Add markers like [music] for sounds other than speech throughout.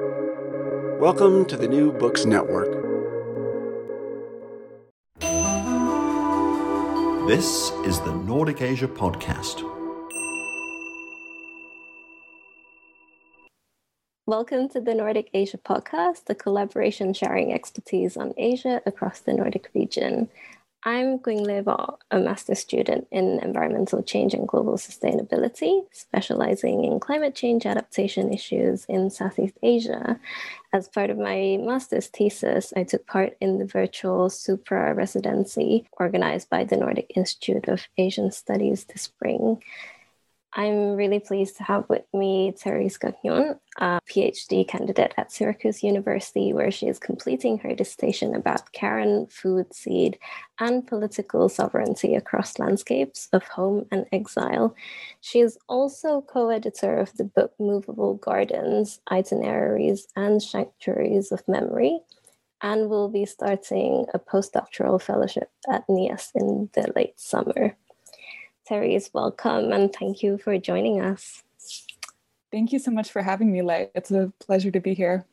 Welcome to the New Books Network. This is the Nordic Asia Podcast. Welcome to the Nordic Asia Podcast, the collaboration sharing expertise on Asia across the Nordic region. I'm Lê Võ, a master's student in environmental change and global sustainability, specializing in climate change adaptation issues in Southeast Asia. As part of my master's thesis, I took part in the virtual Supra residency organized by the Nordic Institute of Asian Studies this spring. I'm really pleased to have with me Terese Gagnon, a PhD candidate at Syracuse University, where she is completing her dissertation about Karen, food, seed, and political sovereignty across landscapes of home and exile. She is also co editor of the book Movable Gardens Itineraries and Sanctuaries of Memory, and will be starting a postdoctoral fellowship at NIAS in the late summer. Terese, welcome and thank you for joining us. Thank you so much for having me, Lei. It's a pleasure to be here.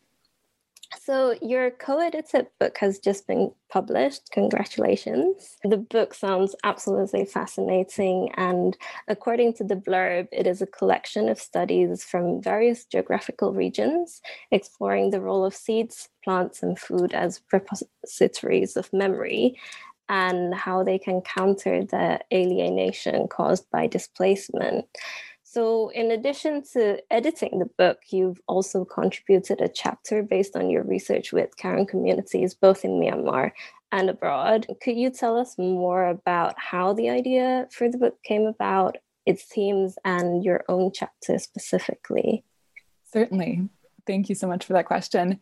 So, your co edited book has just been published. Congratulations. The book sounds absolutely fascinating. And according to the blurb, it is a collection of studies from various geographical regions exploring the role of seeds, plants, and food as repositories of memory and how they can counter the alienation caused by displacement. So, in addition to editing the book, you've also contributed a chapter based on your research with Karen communities, both in Myanmar and abroad. Could you tell us more about how the idea for the book came about, its themes, and your own chapter specifically? Certainly. Thank you so much for that question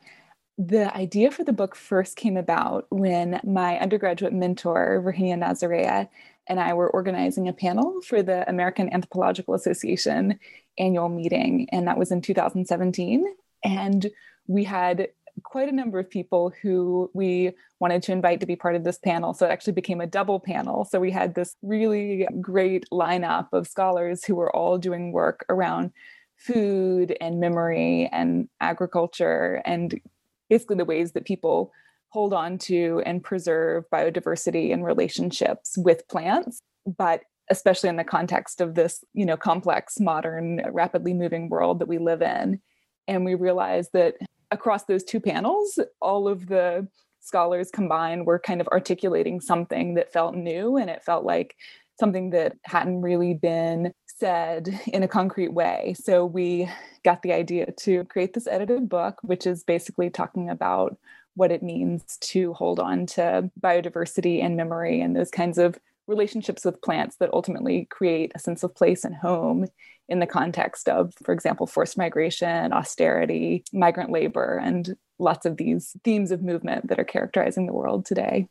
the idea for the book first came about when my undergraduate mentor, Virginia Nazarea, and I were organizing a panel for the American Anthropological Association annual meeting. And that was in 2017. And we had quite a number of people who we wanted to invite to be part of this panel. So it actually became a double panel. So we had this really great lineup of scholars who were all doing work around food and memory and agriculture and basically the ways that people hold on to and preserve biodiversity and relationships with plants but especially in the context of this you know complex modern rapidly moving world that we live in. And we realized that across those two panels all of the scholars combined were kind of articulating something that felt new and it felt like something that hadn't really been said in a concrete way. So we got the idea to create this edited book, which is basically talking about what it means to hold on to biodiversity and memory and those kinds of relationships with plants that ultimately create a sense of place and home in the context of, for example, forced migration, austerity, migrant labor, and lots of these themes of movement that are characterizing the world today.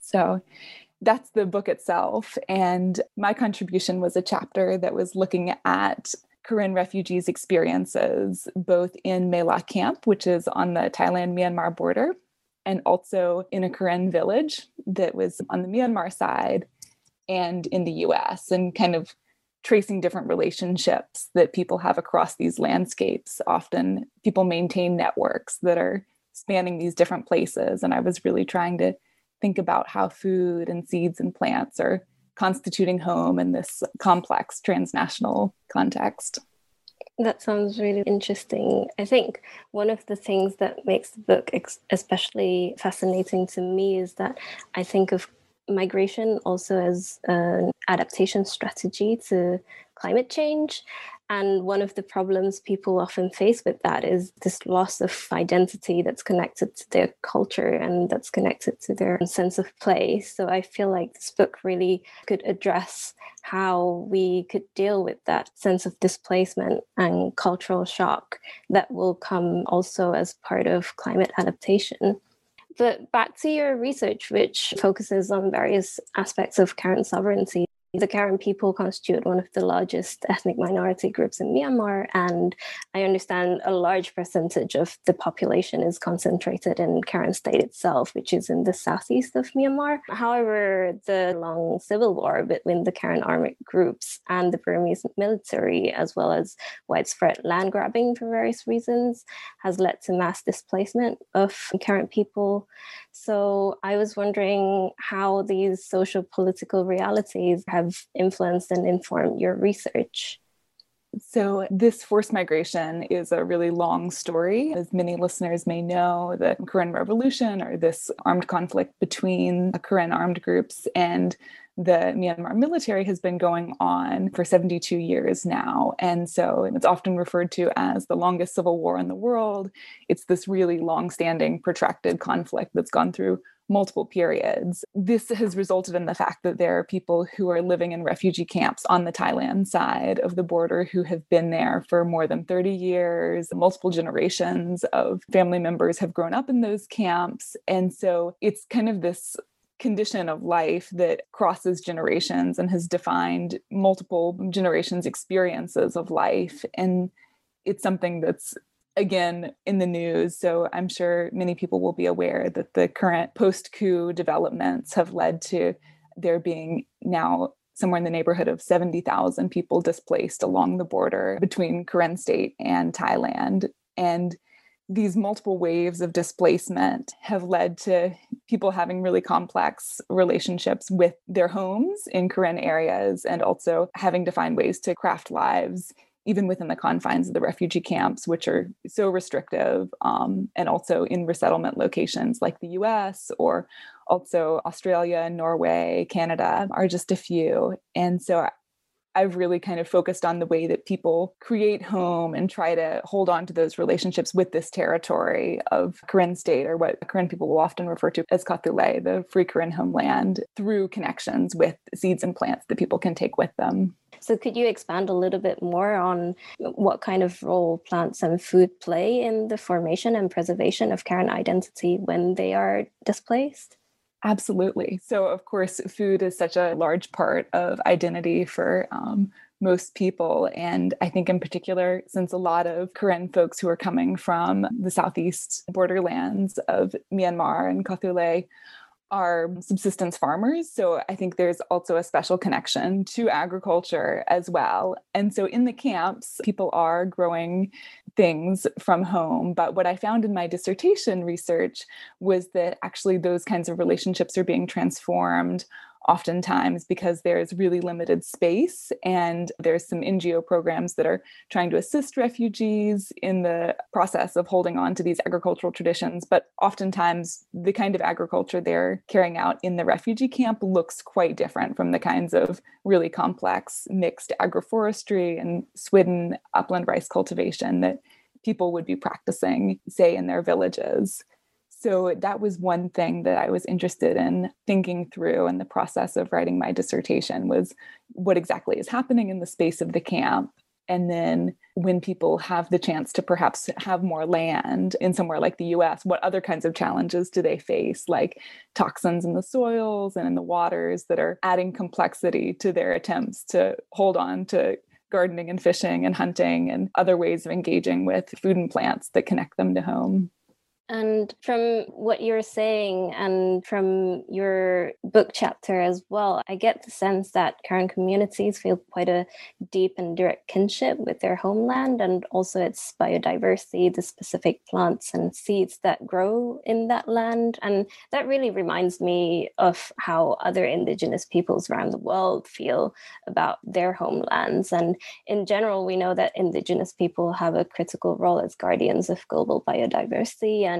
So that's the book itself. And my contribution was a chapter that was looking at Karen refugees' experiences, both in Mae La camp, which is on the Thailand Myanmar border, and also in a Karen village that was on the Myanmar side and in the US, and kind of tracing different relationships that people have across these landscapes. Often people maintain networks that are spanning these different places. And I was really trying to think about how food and seeds and plants are constituting home in this complex transnational context. That sounds really interesting. I think one of the things that makes the book ex- especially fascinating to me is that I think of migration also as an adaptation strategy to climate change. And one of the problems people often face with that is this loss of identity that's connected to their culture and that's connected to their sense of place. So I feel like this book really could address how we could deal with that sense of displacement and cultural shock that will come also as part of climate adaptation. But back to your research, which focuses on various aspects of Karen sovereignty The Karen people constitute one of the largest ethnic minority groups in Myanmar, and I understand a large percentage of the population is concentrated in Karen state itself, which is in the southeast of Myanmar. However, the long civil war between the Karen armed groups and the Burmese military, as well as widespread land grabbing for various reasons, has led to mass displacement of Karen people. So I was wondering how these social political realities have influenced and informed your research. So, this forced migration is a really long story. As many listeners may know, the Karen Revolution, or this armed conflict between Karen armed groups and the Myanmar military, has been going on for 72 years now. And so it's often referred to as the longest civil war in the world. It's this really long standing, protracted conflict that's gone through multiple periods. This has resulted in the fact that there are people who are living in refugee camps on the Thailand side of the border who have been there for more than 30 years. Multiple generations of family members have grown up in those camps. And so it's kind of this condition of life that crosses generations and has defined multiple generations' experiences of life. And it's something that's again in the news. So I'm sure many people will be aware that the current post coup developments have led to there being now somewhere in the neighborhood of 70,000 people displaced along the border between Karen state and Thailand. And these multiple waves of displacement have led to people having really complex relationships with their homes in Karen areas and also having to find ways to craft lives even within the confines of the refugee camps, which are so restrictive, um, and also in resettlement locations like the US or also Australia, Norway, Canada are just a few. And so I've really kind of focused on the way that people create home and try to hold on to those relationships with this territory of Karen state, or what Karen people will often refer to as Kawthoolei, the free Karen homeland, through connections with seeds and plants that people can take with them. So, could you expand a little bit more on what kind of role plants and food play in the formation and preservation of Karen identity when they are displaced? Absolutely. So, of course, food is such a large part of identity for um, most people. And I think, in particular, since a lot of Karen folks who are coming from the southeast borderlands of Myanmar and Kawthoolei are subsistence farmers. So I think there's also a special connection to agriculture as well. And so in the camps, people are growing things from home. But what I found in my dissertation research was that actually those kinds of relationships are being transformed oftentimes because there's really limited space and there's some NGO programs that are trying to assist refugees in the process of holding on to these agricultural traditions but oftentimes the kind of agriculture they're carrying out in the refugee camp looks quite different from the kinds of really complex mixed agroforestry and swidden upland rice cultivation that people would be practicing say in their villages so that was one thing that I was interested in thinking through in the process of writing my dissertation was what exactly is happening in the space of the camp and then when people have the chance to perhaps have more land in somewhere like the US, what other kinds of challenges do they face, like toxins in the soils and in the waters that are adding complexity to their attempts to hold on to gardening and fishing and hunting and other ways of engaging with food and plants that connect them to home? And from what you're saying and from your book chapter as well, I get the sense that Karen communities feel quite a deep and direct kinship with their homeland and also its biodiversity, the specific plants and seeds that grow in that land. And that really reminds me of how other Indigenous peoples around the world feel about their homelands. And in general, we know that Indigenous people have a critical role as guardians of global biodiversity and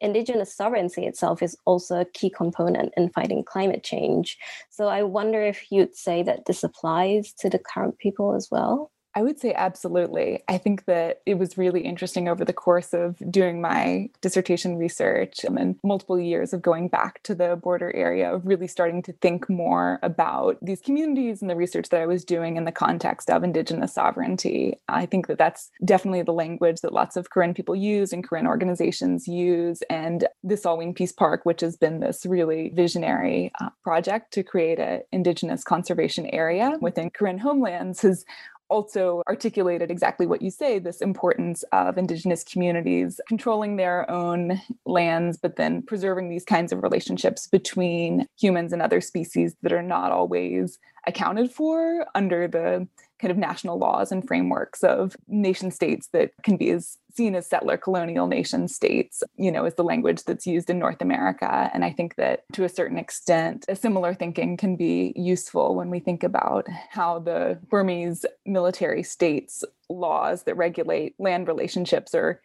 indigenous sovereignty itself is also a key component in fighting climate change. So I wonder if you'd say that this applies to the Karen people as well. I would say absolutely. I think that it was really interesting over the course of doing my dissertation research and multiple years of going back to the border area of really starting to think more about these communities and the research that I was doing in the context of Indigenous sovereignty. I think that that's definitely the language that lots of Karen people use and Karen organizations use. And the Salween Peace Park, which has been this really visionary uh, project to create an Indigenous conservation area within Karen homelands, has also articulated exactly what you say this importance of indigenous communities controlling their own lands but then preserving these kinds of relationships between humans and other species that are not always accounted for under the kind of national laws and frameworks of nation states that can be as seen as settler colonial nation states, you know, is the language that's used in North America. And I think that to a certain extent, a similar thinking can be useful when we think about how the Burmese military states laws that regulate land relationships are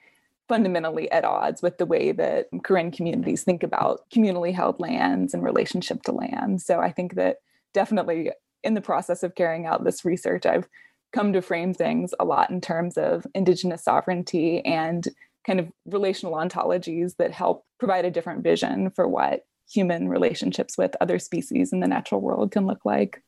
fundamentally at odds with the way that Karen communities think about communally held lands and relationship to land. So I think that definitely in the process of carrying out this research, I've come to frame things a lot in terms of Indigenous sovereignty and kind of relational ontologies that help provide a different vision for what human relationships with other species in the natural world can look like.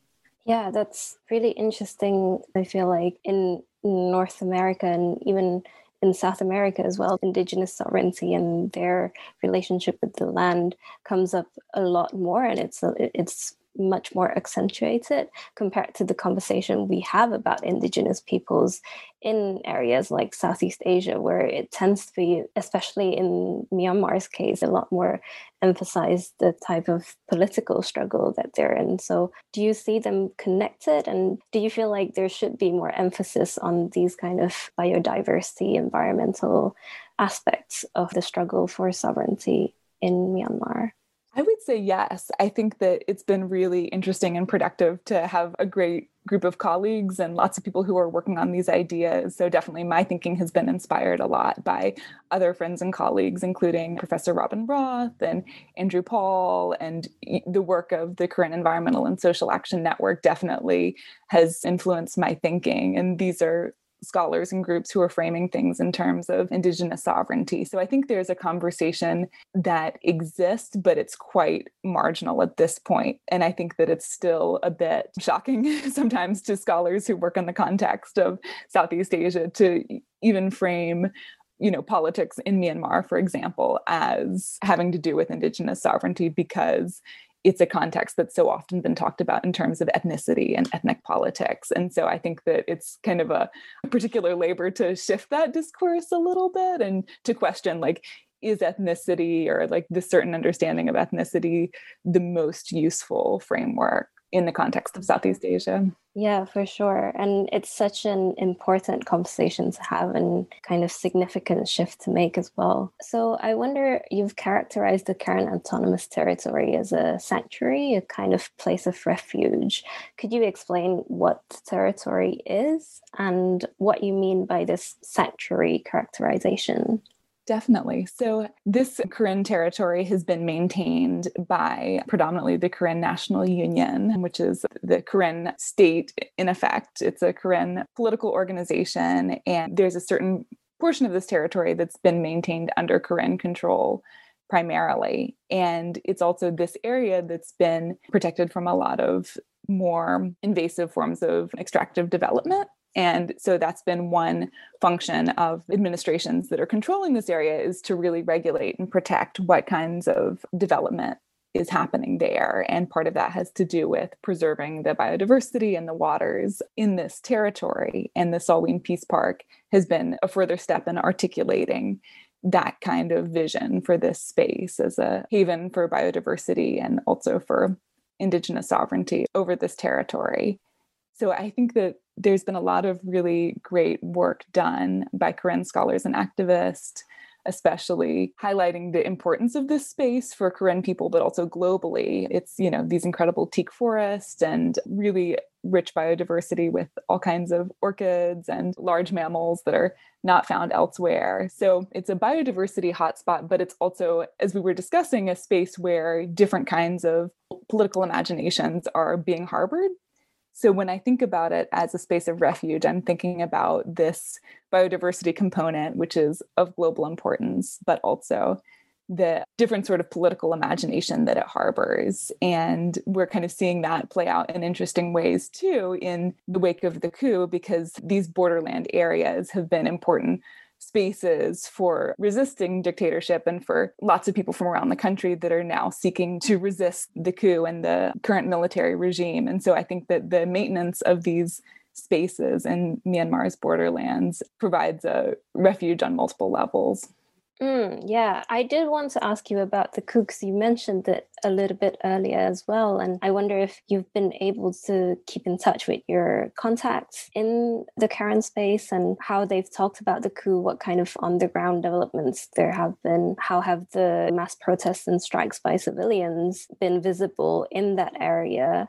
Yeah, that's really interesting. I feel like in North America and even in South America as well, indigenous sovereignty and their relationship with the land comes up a lot more, and it's it's much more accentuated compared to the conversation we have about indigenous peoples in areas like Southeast Asia, where it tends to be, especially in Myanmar's case, a lot more emphasized the type of political struggle that they're in. So, do you see them connected? And do you feel like there should be more emphasis on these kind of biodiversity, environmental aspects of the struggle for sovereignty in Myanmar? I would say yes. I think that it's been really interesting and productive to have a great group of colleagues and lots of people who are working on these ideas. So, definitely, my thinking has been inspired a lot by other friends and colleagues, including Professor Robin Roth and Andrew Paul. And the work of the Karen Environmental and Social Action Network definitely has influenced my thinking. And these are scholars and groups who are framing things in terms of indigenous sovereignty. So I think there's a conversation that exists, but it's quite marginal at this point. And I think that it's still a bit shocking [laughs] sometimes to scholars who work in the context of Southeast Asia to even frame you know politics in Myanmar for example as having to do with indigenous sovereignty because it's a context that's so often been talked about in terms of ethnicity and ethnic politics. And so I think that it's kind of a particular labor to shift that discourse a little bit and to question like, is ethnicity or like this certain understanding of ethnicity the most useful framework in the context of Southeast Asia. Yeah, for sure. And it's such an important conversation to have and kind of significant shift to make as well. So I wonder you've characterized the Karen Autonomous Territory as a sanctuary, a kind of place of refuge. Could you explain what territory is and what you mean by this sanctuary characterization? Definitely. So, this Karen territory has been maintained by predominantly the Karen National Union, which is the Karen state in effect. It's a Karen political organization, and there's a certain portion of this territory that's been maintained under Karen control primarily. And it's also this area that's been protected from a lot of more invasive forms of extractive development and so that's been one function of administrations that are controlling this area is to really regulate and protect what kinds of development is happening there. And part of that has to do with preserving the biodiversity and the waters in this territory. And the Salween Peace Park has been a further step in articulating that kind of vision for this space as a haven for biodiversity and also for Indigenous sovereignty over this territory. So I think that there's been a lot of really great work done by Karen scholars and activists, especially highlighting the importance of this space for Karen people, but also globally. It's, you know, these incredible teak forests and really rich biodiversity with all kinds of orchids and large mammals that are not found elsewhere. So it's a biodiversity hotspot, but it's also, as we were discussing, a space where different kinds of political imaginations are being harbored So when I think about it as a space of refuge, I'm thinking about this biodiversity component, which is of global importance, but also the different sort of political imagination that it harbors. And we're kind of seeing that play out in interesting ways too in the wake of the coup, because these borderland areas have been important spaces for resisting dictatorship and for lots of people from around the country that are now seeking to resist the coup and the current military regime. And so I think that the maintenance of these spaces in Myanmar's borderlands provides a refuge on multiple levels. Mm, yeah, I did want to ask you about the cooks. You mentioned it a little bit earlier as well. And I wonder if you've been able to keep in touch with your contacts in the Karen space and how they've talked about the coup, what kind of on the ground developments there have been, how have the mass protests and strikes by civilians been visible in that area?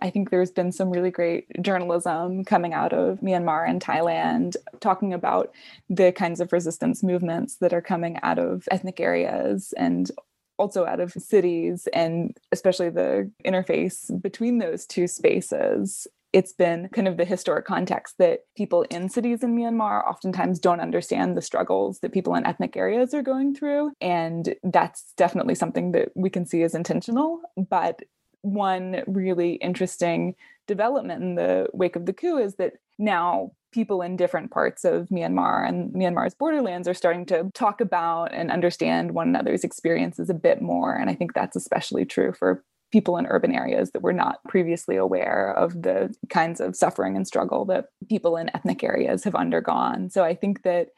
I think there's been some really great journalism coming out of Myanmar and Thailand talking about the kinds of resistance movements that are coming out of ethnic areas and also out of cities, and especially the interface between those two spaces. It's been kind of the historic context that people in cities in Myanmar oftentimes don't understand the struggles that people in ethnic areas are going through. And that's definitely something that we can see as intentional. But one really interesting development in the wake of the coup is that now people in different parts of Myanmar and Myanmar's borderlands are starting to talk about and understand one another's experiences a bit more. And I think that's especially true for people in urban areas that were not previously aware of the kinds of suffering and struggle that people in ethnic areas have undergone. So I think that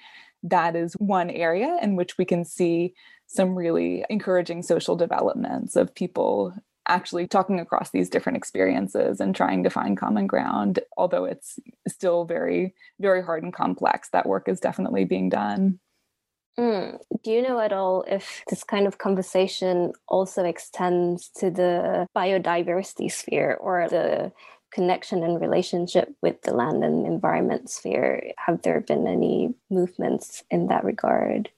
that is one area in which we can see some really encouraging social developments of people actually talking across these different experiences and trying to find common ground although it's still very very hard and complex that work is definitely being done. Mm. do you know at all if this kind of conversation also extends to the biodiversity sphere or the connection and relationship with the land and environment sphere? Have there been any movements in that regard?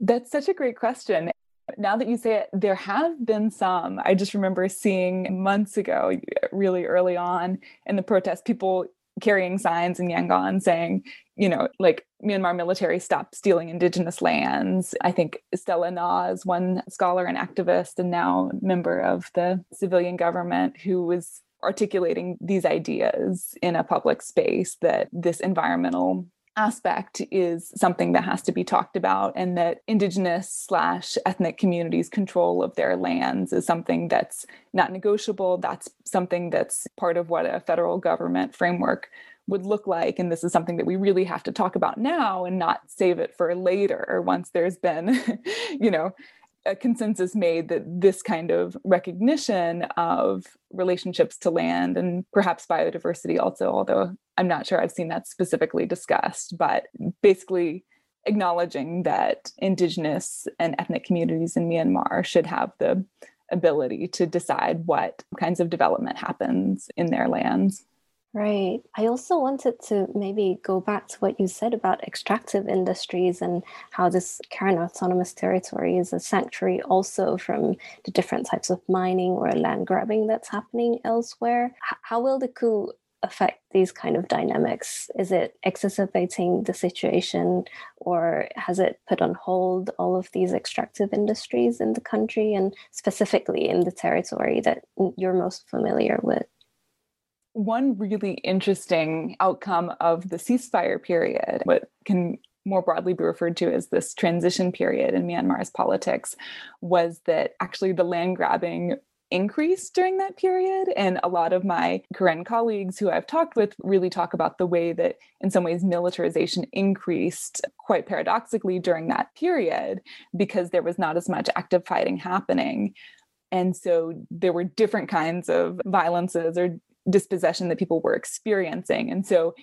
That's such a great question now that you say it, there have been some. I just remember seeing months ago, really early on in the protest, people carrying signs in Yangon saying, you know, like Myanmar military stop stealing indigenous lands. I think Stella Naw, one scholar and activist, and now member of the civilian government, who was articulating these ideas in a public space that this environmental aspect is something that has to be talked about and that indigenous slash ethnic communities control of their lands is something that's not negotiable. That's something that's part of what a federal government framework would look like and this is something that we really have to talk about now and not save it for later once there's been [laughs] you know a consensus made that this kind of recognition of relationships to land and perhaps biodiversity also although i'm not sure i've seen that specifically discussed but basically acknowledging that indigenous and ethnic communities in myanmar should have the ability to decide what kinds of development happens in their lands Right. I also wanted to maybe go back to what you said about extractive industries and how this Karen Autonomous Territory is a sanctuary also from the different types of mining or land grabbing that's happening elsewhere. How will the coup affect these kind of dynamics? Is it exacerbating the situation or has it put on hold all of these extractive industries in the country and specifically in the territory that you're most familiar with? One really interesting outcome of the ceasefire period, what can more broadly be referred to as this transition period in Myanmar's politics, was that actually the land grabbing increased during that period. And a lot of my Karen colleagues who I've talked with really talk about the way that, in some ways, militarization increased quite paradoxically during that period because there was not as much active fighting happening. And so there were different kinds of violences or dispossession that people were experiencing. And so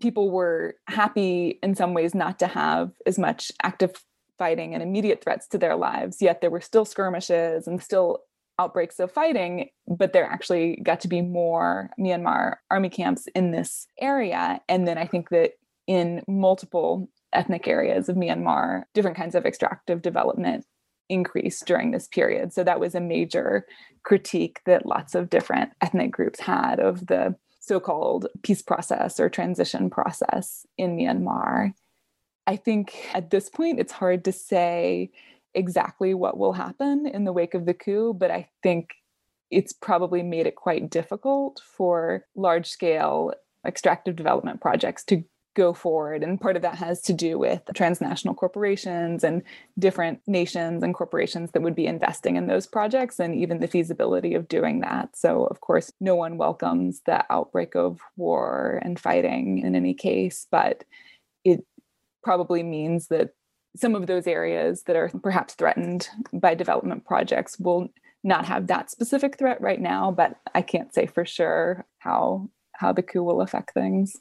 people were happy in some ways not to have as much active fighting and immediate threats to their lives, yet there were still skirmishes and still outbreaks of fighting, but there actually got to be more Myanmar army camps in this area. And then I think that in multiple ethnic areas of Myanmar, different kinds of extractive development increased during this period. So that was a major critique that lots of different ethnic groups had of the so called peace process or transition process in Myanmar. I think at this point, it's hard to say exactly what will happen in the wake of the coup, but I think it's probably made it quite difficult for large scale extractive development projects to go forward. And part of that has to do with transnational corporations and different nations and corporations that would be investing in those projects and even the feasibility of doing that. So, of course, no one welcomes the outbreak of war and fighting in any case, but it probably means that some of those areas that are perhaps threatened by development projects will not have that specific threat right now, but I can't say for sure how how the coup will affect things.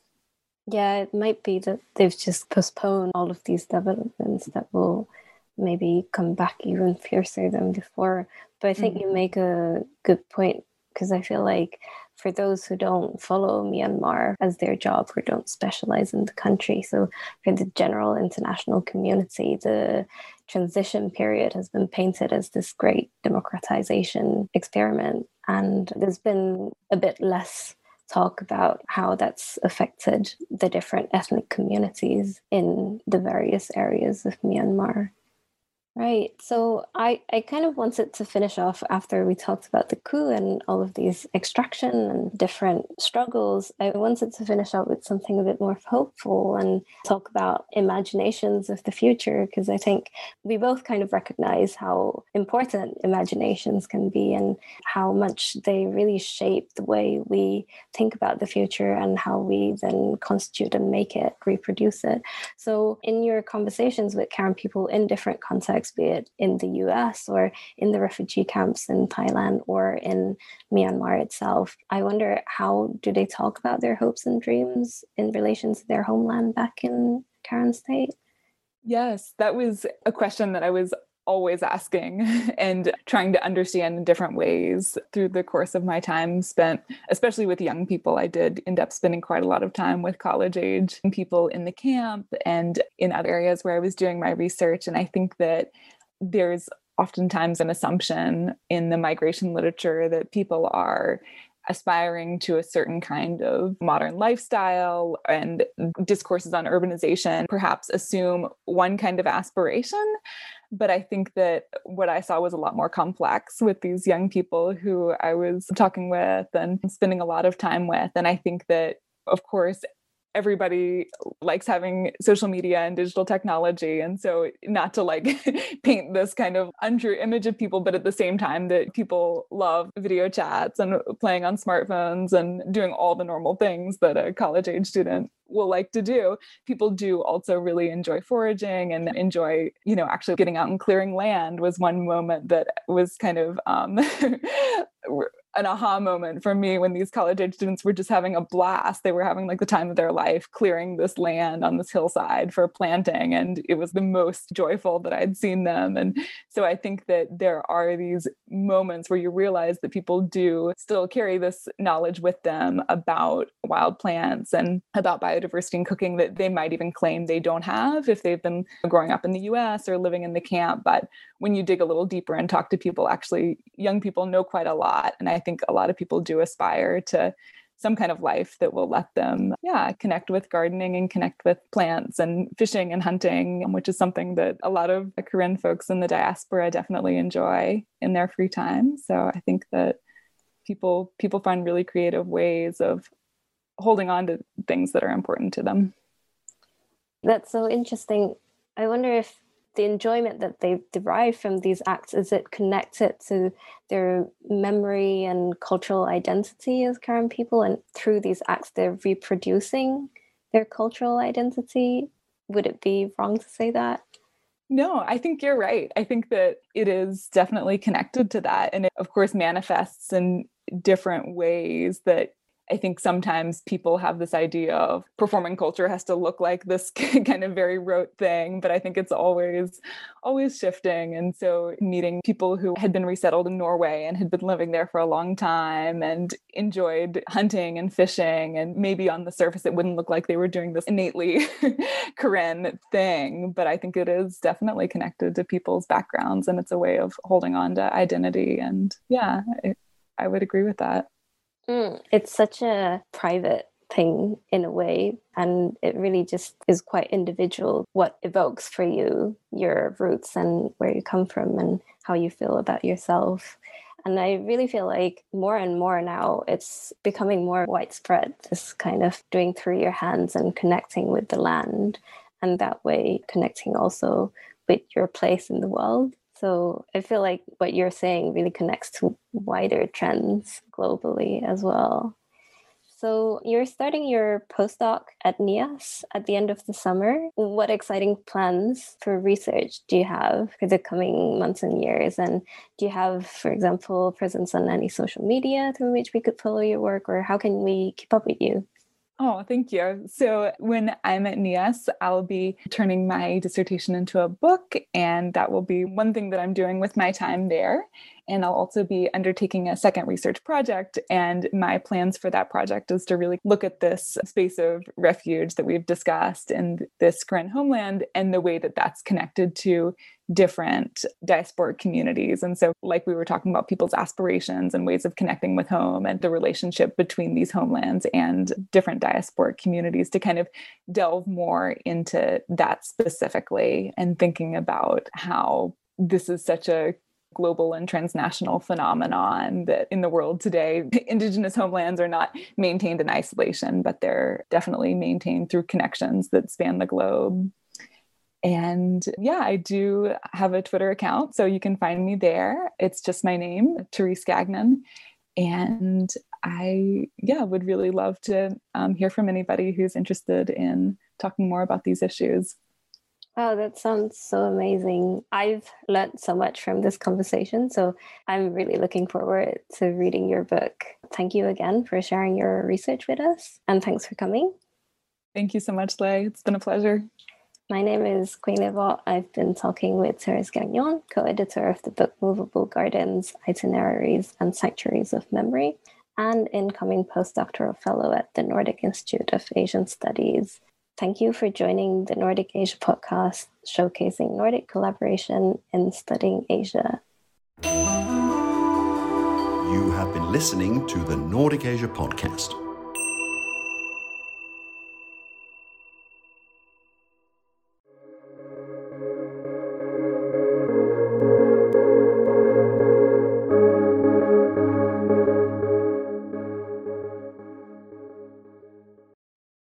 Yeah, it might be that they've just postponed all of these developments that will maybe come back even fiercer than before. But I think mm-hmm. you make a good point because I feel like for those who don't follow Myanmar as their job or don't specialize in the country, so for the general international community, the transition period has been painted as this great democratization experiment. And there's been a bit less talk about how that's affected the different ethnic communities in the various areas of Myanmar. Right. So I, I kind of wanted to finish off after we talked about the coup and all of these extraction and different struggles. I wanted to finish out with something a bit more hopeful and talk about imaginations of the future, because I think we both kind of recognize how important imaginations can be and how much they really shape the way we think about the future and how we then constitute and make it, reproduce it. So in your conversations with Karen people in different contexts, be it in the US or in the refugee camps in Thailand or in Myanmar itself. I wonder how do they talk about their hopes and dreams in relation to their homeland back in Karen State? Yes, that was a question that I was always asking [laughs] and trying to understand in different ways through the course of my time spent, especially with young people. I did end up spending quite a lot of time with college age people in the camp and in other areas where I was doing my research. And I think that there's oftentimes an assumption in the migration literature that people are aspiring to a certain kind of modern lifestyle and discourses on urbanization perhaps assume one kind of aspiration but I think that what I saw was a lot more complex with these young people who I was talking with and spending a lot of time with. And I think that, of course, everybody likes having social media and digital technology and so not to like [laughs] paint this kind of untrue image of people but at the same time that people love video chats and playing on smartphones and doing all the normal things that a college age student will like to do people do also really enjoy foraging and enjoy you know actually getting out and clearing land was one moment that was kind of um, [laughs] an aha moment for me when these college age students were just having a blast. They were having like the time of their life clearing this land on this hillside for planting. And it was the most joyful that I'd seen them. And so I think that there are these moments where you realize that people do still carry this knowledge with them about wild plants and about biodiversity and cooking that they might even claim they don't have if they've been growing up in the US or living in the camp. But when you dig a little deeper and talk to people, actually, young people know quite a lot. And I think a lot of people do aspire to some kind of life that will let them, yeah, connect with gardening and connect with plants and fishing and hunting, which is something that a lot of Karen folks in the diaspora definitely enjoy in their free time. So I think that people people find really creative ways of holding on to things that are important to them. That's so interesting. I wonder if the enjoyment that they derive from these acts is it connected to their memory and cultural identity as Karen people and through these acts they're reproducing their cultural identity would it be wrong to say that no, I think you're right. I think that it is definitely connected to that. And it, of course, manifests in different ways that I think sometimes people have this idea of performing culture has to look like this [laughs] kind of very rote thing, but I think it's always always shifting. And so meeting people who had been resettled in Norway and had been living there for a long time and enjoyed hunting and fishing and maybe on the surface it wouldn't look like they were doing this innately [laughs] Karen thing, but I think it is definitely connected to people's backgrounds and it's a way of holding on to identity and yeah, I, I would agree with that. Mm, it's such a private thing in a way and it really just is quite individual what evokes for you your roots and where you come from and how you feel about yourself. And i really feel like more and more now it's becoming more widespread this kind of doing through your hands and connecting with the land and that way connecting also with your place in the world so I feel like what you're saying really connects to wider trends globally as well. So you're starting your postdoc at NIAS at the end of the summer. What exciting plans for research do you have for the coming months and years? And do you have, for example, presence on any social media through which we could follow your work, or how can we keep up with you? Oh, thank you. So, when I'm at NIAS, I'll be turning my dissertation into a book, and that will be one thing that I'm doing with my time there. And I'll also be undertaking a second research project. And my plans for that project is to really look at this space of refuge that we've discussed in this Karen homeland and the way that that's connected to different diasporic communities. And so, like we were talking about people's aspirations and ways of connecting with home and the relationship between these homelands and different diasporic communities to kind of delve more into that specifically and thinking about how this is such a global and transnational phenomenon that in the world today [laughs] indigenous homelands are not maintained in isolation but they're definitely maintained through connections that span the globe and yeah, I do have a Twitter account, so you can find me there. It's just my name, Terese Gagnon. And I, yeah, would really love to um, hear from anybody who's interested in talking more about these issues. Oh, that sounds so amazing. I've learned so much from this conversation. So I'm really looking forward to reading your book. Thank you again for sharing your research with us. And thanks for coming. Thank you so much, Lay. It's been a pleasure. My name is Queen Levot. I've been talking with Terese Gagnon, co editor of the book Movable Gardens Itineraries and Sanctuaries of Memory, and incoming postdoctoral fellow at the Nordic Institute of Asian Studies. Thank you for joining the Nordic Asia podcast, showcasing Nordic collaboration in studying Asia. You have been listening to the Nordic Asia podcast.